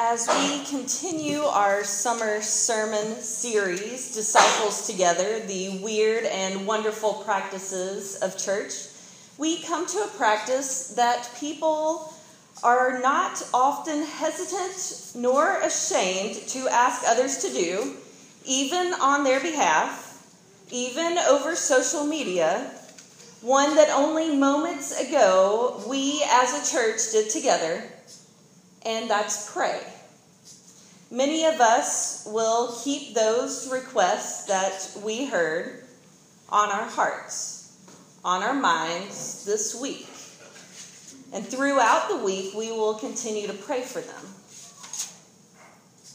As we continue our summer sermon series, Disciples Together, the weird and wonderful practices of church, we come to a practice that people are not often hesitant nor ashamed to ask others to do, even on their behalf, even over social media, one that only moments ago we as a church did together, and that's pray. Many of us will keep those requests that we heard on our hearts, on our minds this week. And throughout the week, we will continue to pray for them.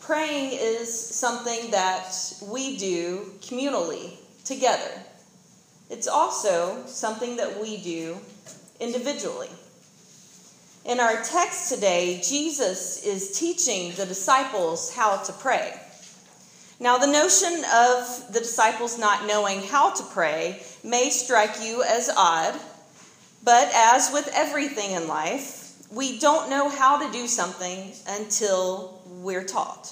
Praying is something that we do communally, together. It's also something that we do individually. In our text today, Jesus is teaching the disciples how to pray. Now, the notion of the disciples not knowing how to pray may strike you as odd, but as with everything in life, we don't know how to do something until we're taught.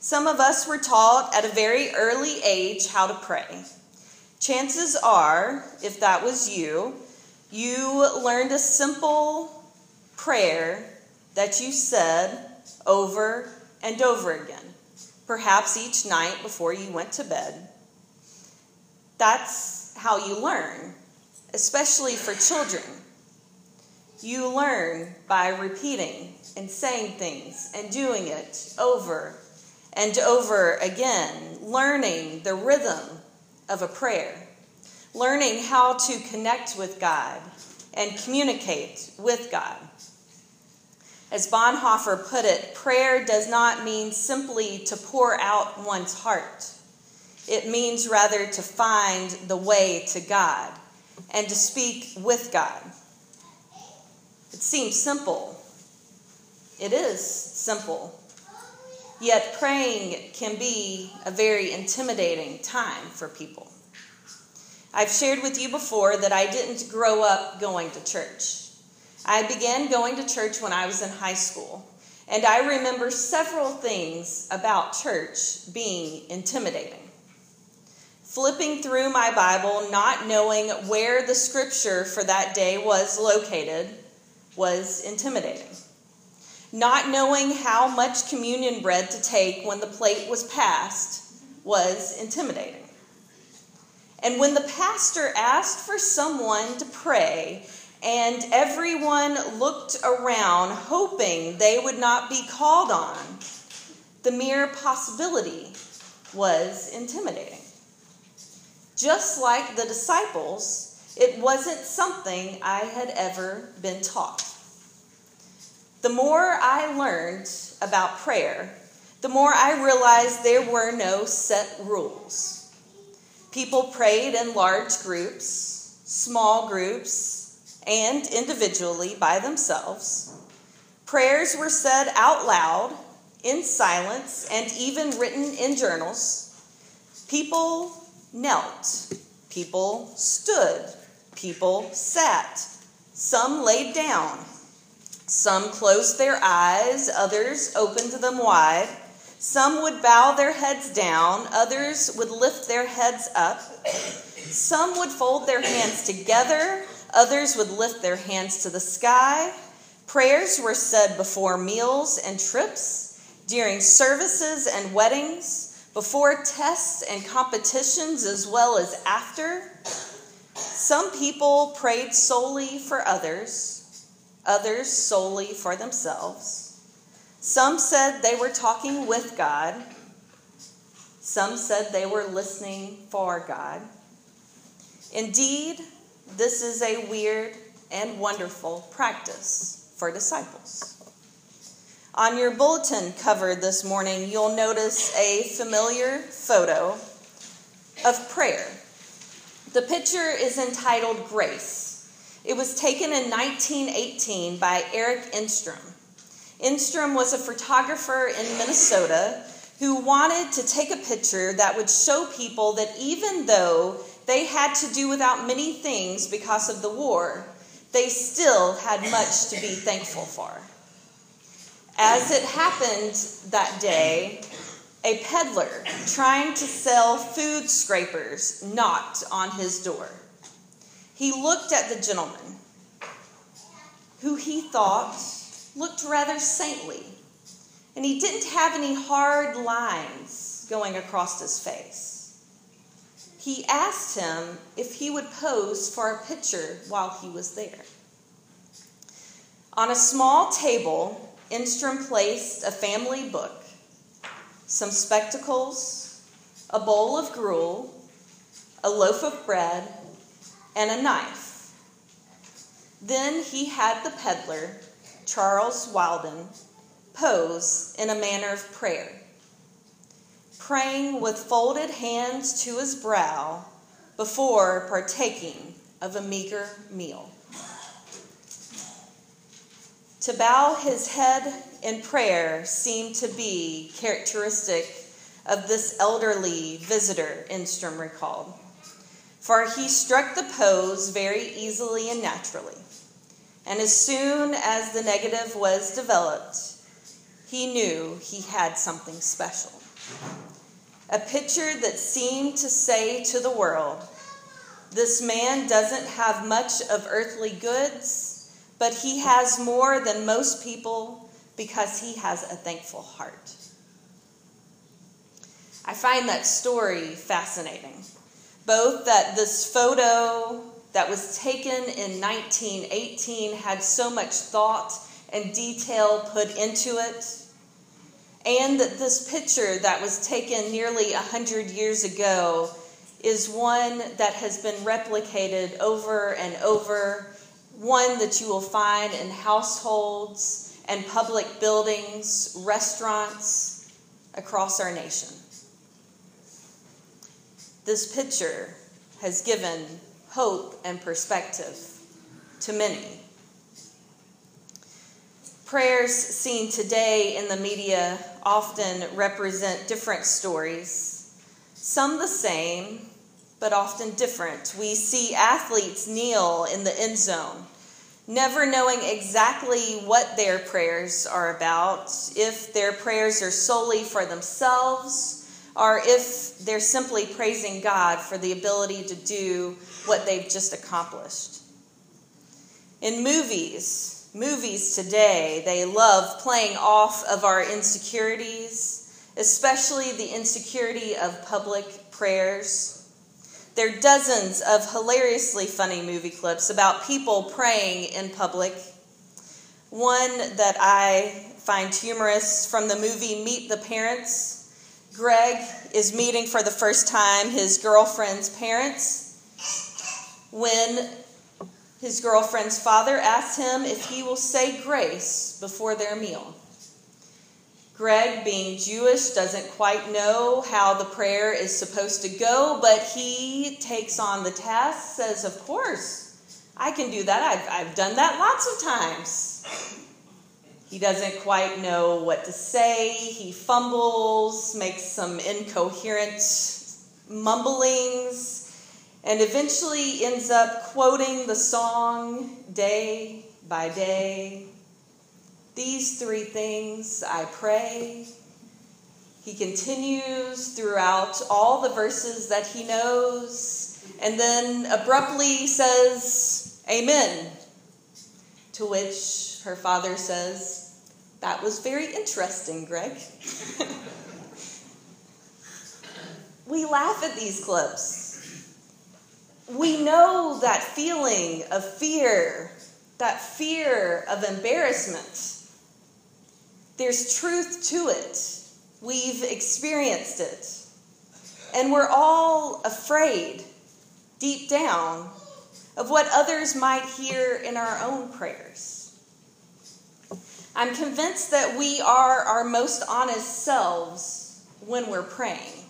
Some of us were taught at a very early age how to pray. Chances are, if that was you, you learned a simple prayer that you said over and over again, perhaps each night before you went to bed. That's how you learn, especially for children. You learn by repeating and saying things and doing it over and over again, learning the rhythm of a prayer, learning how to connect with God and communicate with God. As Bonhoeffer put it, prayer does not mean simply to pour out one's heart. It means rather to find the way to God and to speak with God. It seems simple. It is simple. Yet praying can be a very intimidating time for people. I've shared with you before that I didn't grow up going to church. I began going to church when I was in high school, and I remember several things about church being intimidating. Flipping through my Bible, not knowing where the scripture for that day was located, was intimidating not knowing how much communion bread to take when the plate was passed was intimidating. And when the pastor asked for someone to pray, and everyone looked around hoping they would not be called on, the mere possibility was intimidating. Just like the disciples, it wasn't something I had ever been taught. The more I learned about prayer, the more I realized there were no set rules. People prayed in large groups, small groups, and individually by themselves. Prayers were said out loud, in silence, and even written in journals. People knelt, people stood, people sat, some laid down, some closed their eyes, others opened them wide. Some would bow their heads down, others would lift their heads up. Some would fold their hands together, others would lift their hands to the sky. Prayers were said before meals and trips, during services and weddings, before tests and competitions, as well as after. Some people prayed solely for others others solely for themselves. Some said they were talking with God. Some said they were listening for God. Indeed, this is a weird and wonderful practice for disciples. On your bulletin cover this morning, you'll notice a familiar photo of prayer. The picture is entitled Grace. It was taken in 1918 by Eric Enstrom. Enstrom was a photographer in Minnesota who wanted to take a picture that would show people that even though they had to do without many things because of the war, they still had much to be thankful for. As it happened that day, a peddler trying to sell food scrapers knocked on his door. He looked at the gentleman, who he thought looked rather saintly, and he didn't have any hard lines going across his face. He asked him if he would pose for a picture while he was there. On a small table, Enstrom placed a family book some spectacles, a bowl of gruel, a loaf of bread, and a knife. Then he had the peddler, Charles Wilden, pose in a manner of prayer, praying with folded hands to his brow before partaking of a meager meal. To bow his head in prayer seemed to be characteristic of this elderly visitor, Enstrom recalled. For he struck the pose very easily and naturally. And as soon as the negative was developed, he knew he had something special. A picture that seemed to say to the world, This man doesn't have much of earthly goods but he has more than most people because he has a thankful heart. I find that story fascinating. Both that this photo that was taken in 1918 had so much thought and detail put into it, and that this picture that was taken nearly 100 years ago is one that has been replicated over and over one that you will find in households and public buildings, restaurants across our nation. This picture has given hope and perspective to many. Prayers seen today in the media often represent different stories, some the same, but often different. We see athletes kneel in the end zone never knowing exactly what their prayers are about, if their prayers are solely for themselves, or if they're simply praising God for the ability to do what they've just accomplished. In movies, movies today, they love playing off of our insecurities, especially the insecurity of public prayers. There are dozens of hilariously funny movie clips about people praying in public. One that I find humorous from the movie Meet the Parents. Greg is meeting for the first time his girlfriend's parents when his girlfriend's father asks him if he will say grace before their meal. Greg, being Jewish, doesn't quite know how the prayer is supposed to go, but he takes on the task, says, Of course, I can do that. I've, I've done that lots of times. He doesn't quite know what to say. He fumbles, makes some incoherent mumblings, and eventually ends up quoting the song day by day these three things I pray. He continues throughout all the verses that he knows, and then abruptly says, Amen. To which her father says, That was very interesting, Greg. we laugh at these clips. We know that feeling of fear, that fear of embarrassment there's truth to it. We've experienced it. And we're all afraid, deep down, of what others might hear in our own prayers. I'm convinced that we are our most honest selves when we're praying.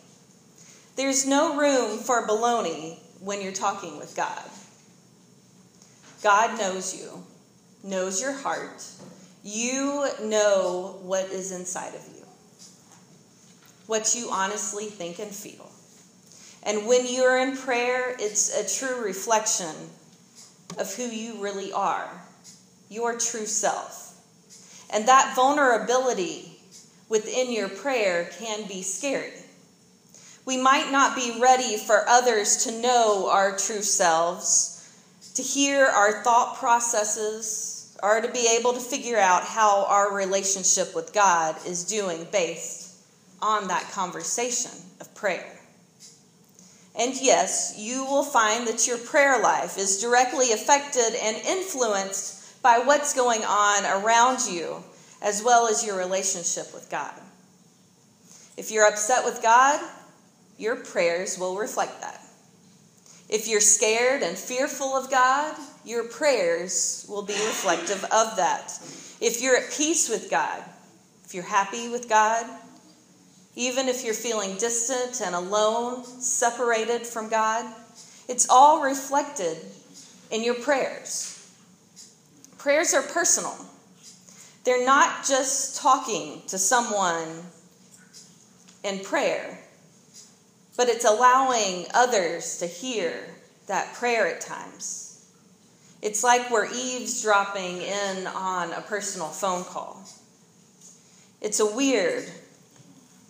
There's no room for baloney when you're talking with God. God knows you, knows your heart, you know what is inside of you, what you honestly think and feel. And when you're in prayer, it's a true reflection of who you really are, your true self. And that vulnerability within your prayer can be scary. We might not be ready for others to know our true selves, to hear our thought processes, or to be able to figure out how our relationship with God is doing based on that conversation of prayer. And yes, you will find that your prayer life is directly affected and influenced by what's going on around you, as well as your relationship with God. If you're upset with God, your prayers will reflect that. If you're scared and fearful of God, your prayers will be reflective of that. If you're at peace with God, if you're happy with God, even if you're feeling distant and alone, separated from God, it's all reflected in your prayers. Prayers are personal, they're not just talking to someone in prayer, but it's allowing others to hear that prayer at times. It's like we're eavesdropping in on a personal phone call. It's a weird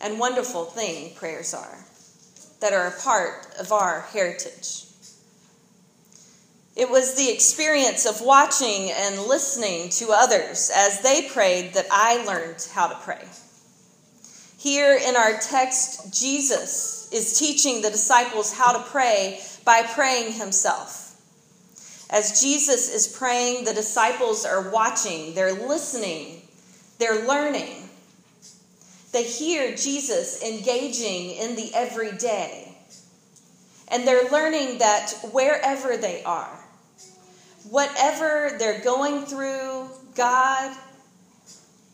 and wonderful thing prayers are that are a part of our heritage. It was the experience of watching and listening to others as they prayed that I learned how to pray. Here in our text, Jesus is teaching the disciples how to pray by praying himself. As Jesus is praying, the disciples are watching, they're listening, they're learning. They hear Jesus engaging in the everyday. And they're learning that wherever they are, whatever they're going through, God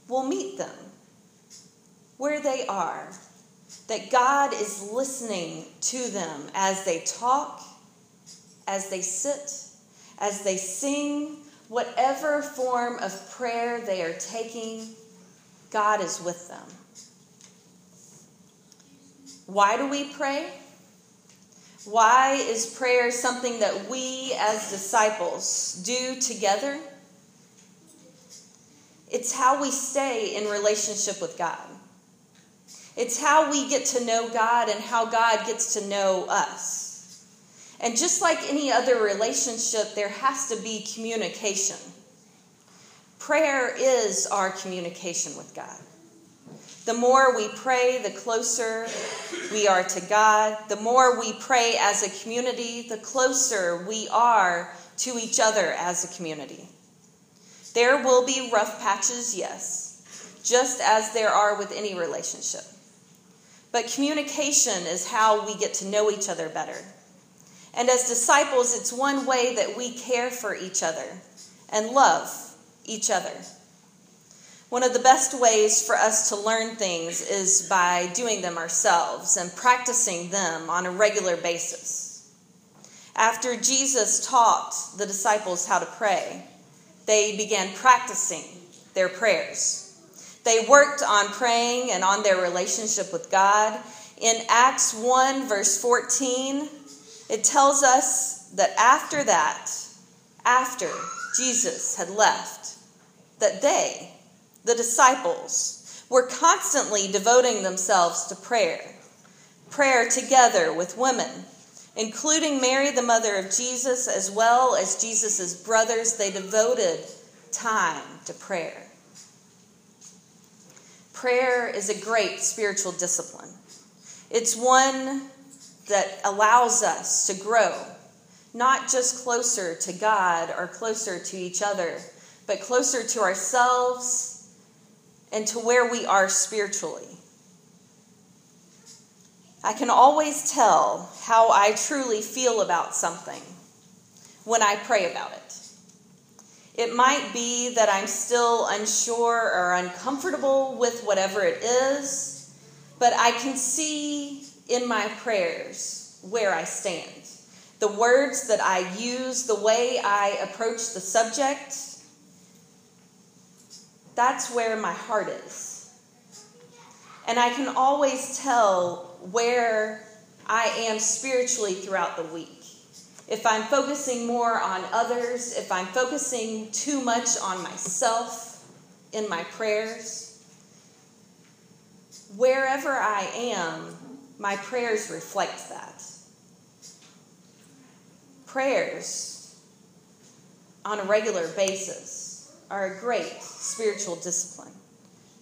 will meet them where they are. That God is listening to them as they talk, as they sit, as they sing, whatever form of prayer they are taking, God is with them. Why do we pray? Why is prayer something that we as disciples do together? It's how we stay in relationship with God. It's how we get to know God and how God gets to know us. And just like any other relationship, there has to be communication. Prayer is our communication with God. The more we pray, the closer we are to God. The more we pray as a community, the closer we are to each other as a community. There will be rough patches, yes, just as there are with any relationship. But communication is how we get to know each other better. And as disciples, it's one way that we care for each other and love each other. One of the best ways for us to learn things is by doing them ourselves and practicing them on a regular basis. After Jesus taught the disciples how to pray, they began practicing their prayers. They worked on praying and on their relationship with God. In Acts 1, verse 14, it tells us that after that, after Jesus had left, that they, the disciples, were constantly devoting themselves to prayer. Prayer together with women, including Mary, the mother of Jesus, as well as Jesus' brothers, they devoted time to prayer. Prayer is a great spiritual discipline. It's one that allows us to grow, not just closer to God or closer to each other, but closer to ourselves and to where we are spiritually. I can always tell how I truly feel about something when I pray about it. It might be that I'm still unsure or uncomfortable with whatever it is, but I can see in my prayers where I stand. The words that I use, the way I approach the subject, that's where my heart is. And I can always tell where I am spiritually throughout the week. If I'm focusing more on others, if I'm focusing too much on myself, in my prayers. Wherever I am, my prayers reflect that. Prayers on a regular basis are a great spiritual discipline,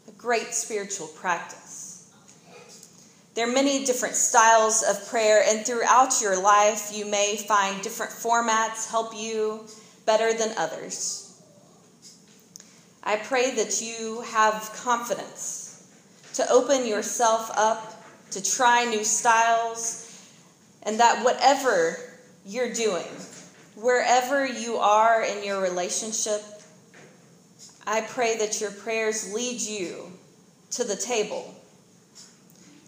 a great spiritual practice. There are many different styles of prayer, and throughout your life, you may find different formats help you better than others. I pray that you have confidence to open yourself up, to try new styles, and that whatever you're doing, wherever you are in your relationship, I pray that your prayers lead you to the table,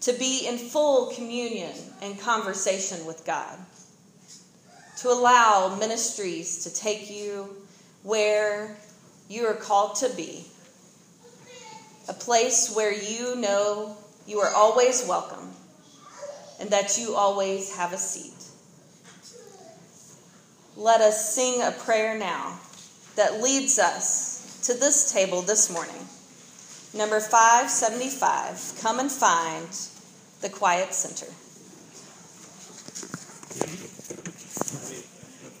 to be in full communion and conversation with God, to allow ministries to take you where you are called to be, a place where you know you are always welcome and that you always have a seat. Let us sing a prayer now that leads us to this table this morning. Number 575, come and find the quiet center.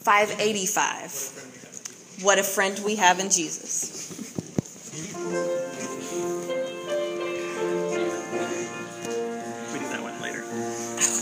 585, what a friend we have in Jesus.